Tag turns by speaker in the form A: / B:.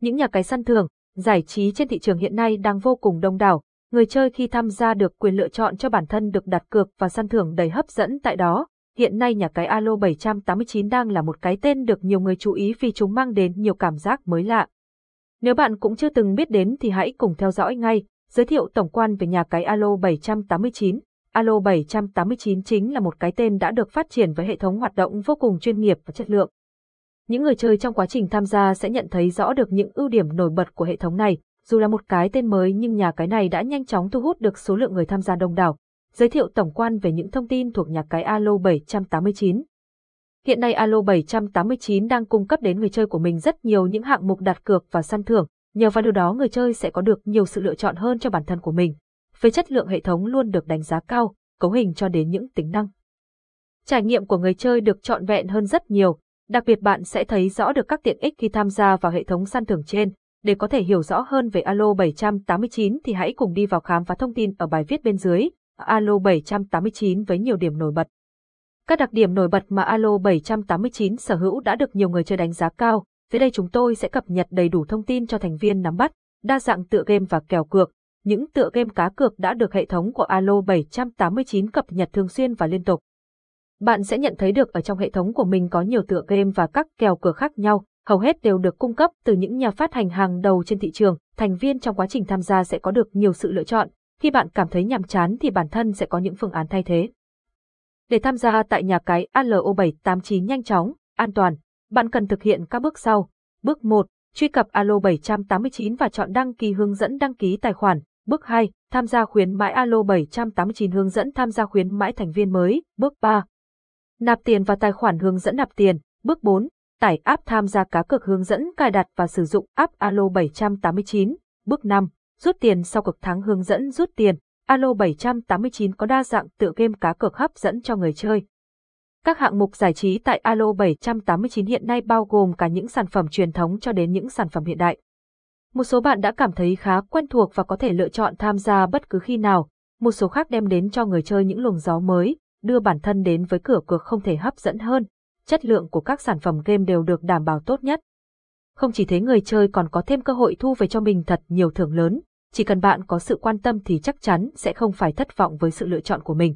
A: Những nhà cái săn thưởng, giải trí trên thị trường hiện nay đang vô cùng đông đảo, người chơi khi tham gia được quyền lựa chọn cho bản thân được đặt cược và săn thưởng đầy hấp dẫn tại đó. Hiện nay nhà cái Alo 789 đang là một cái tên được nhiều người chú ý vì chúng mang đến nhiều cảm giác mới lạ. Nếu bạn cũng chưa từng biết đến thì hãy cùng theo dõi ngay, giới thiệu tổng quan về nhà cái Alo 789. Alo 789 chính là một cái tên đã được phát triển với hệ thống hoạt động vô cùng chuyên nghiệp và chất lượng. Những người chơi trong quá trình tham gia sẽ nhận thấy rõ được những ưu điểm nổi bật của hệ thống này, dù là một cái tên mới nhưng nhà cái này đã nhanh chóng thu hút được số lượng người tham gia đông đảo. Giới thiệu tổng quan về những thông tin thuộc nhà cái Alo 789. Hiện nay Alo 789 đang cung cấp đến người chơi của mình rất nhiều những hạng mục đặt cược và săn thưởng, nhờ vào điều đó người chơi sẽ có được nhiều sự lựa chọn hơn cho bản thân của mình. Về chất lượng hệ thống luôn được đánh giá cao, cấu hình cho đến những tính năng. Trải nghiệm của người chơi được trọn vẹn hơn rất nhiều, đặc biệt bạn sẽ thấy rõ được các tiện ích khi tham gia vào hệ thống săn thưởng trên. Để có thể hiểu rõ hơn về Alo 789 thì hãy cùng đi vào khám phá thông tin ở bài viết bên dưới, Alo 789 với nhiều điểm nổi bật. Các đặc điểm nổi bật mà Alo 789 sở hữu đã được nhiều người chơi đánh giá cao, dưới đây chúng tôi sẽ cập nhật đầy đủ thông tin cho thành viên nắm bắt, đa dạng tựa game và kèo cược. Những tựa game cá cược đã được hệ thống của Alo 789 cập nhật thường xuyên và liên tục. Bạn sẽ nhận thấy được ở trong hệ thống của mình có nhiều tựa game và các kèo cược khác nhau, hầu hết đều được cung cấp từ những nhà phát hành hàng đầu trên thị trường. Thành viên trong quá trình tham gia sẽ có được nhiều sự lựa chọn, khi bạn cảm thấy nhàm chán thì bản thân sẽ có những phương án thay thế. Để tham gia tại nhà cái ALO789 nhanh chóng, an toàn, bạn cần thực hiện các bước sau. Bước 1. Truy cập Alo 789 và chọn đăng ký hướng dẫn đăng ký tài khoản. Bước 2. Tham gia khuyến mãi Alo 789 hướng dẫn tham gia khuyến mãi thành viên mới. Bước 3. Nạp tiền vào tài khoản hướng dẫn nạp tiền. Bước 4. Tải app tham gia cá cược hướng dẫn cài đặt và sử dụng app Alo 789. Bước 5. Rút tiền sau cực thắng hướng dẫn rút tiền. Alo 789 có đa dạng tựa game cá cược hấp dẫn cho người chơi. Các hạng mục giải trí tại Alo 789 hiện nay bao gồm cả những sản phẩm truyền thống cho đến những sản phẩm hiện đại. Một số bạn đã cảm thấy khá quen thuộc và có thể lựa chọn tham gia bất cứ khi nào, một số khác đem đến cho người chơi những luồng gió mới, đưa bản thân đến với cửa cược không thể hấp dẫn hơn. Chất lượng của các sản phẩm game đều được đảm bảo tốt nhất. Không chỉ thế người chơi còn có thêm cơ hội thu về cho mình thật nhiều thưởng lớn, chỉ cần bạn có sự quan tâm thì chắc chắn sẽ không phải thất vọng với sự lựa chọn của mình.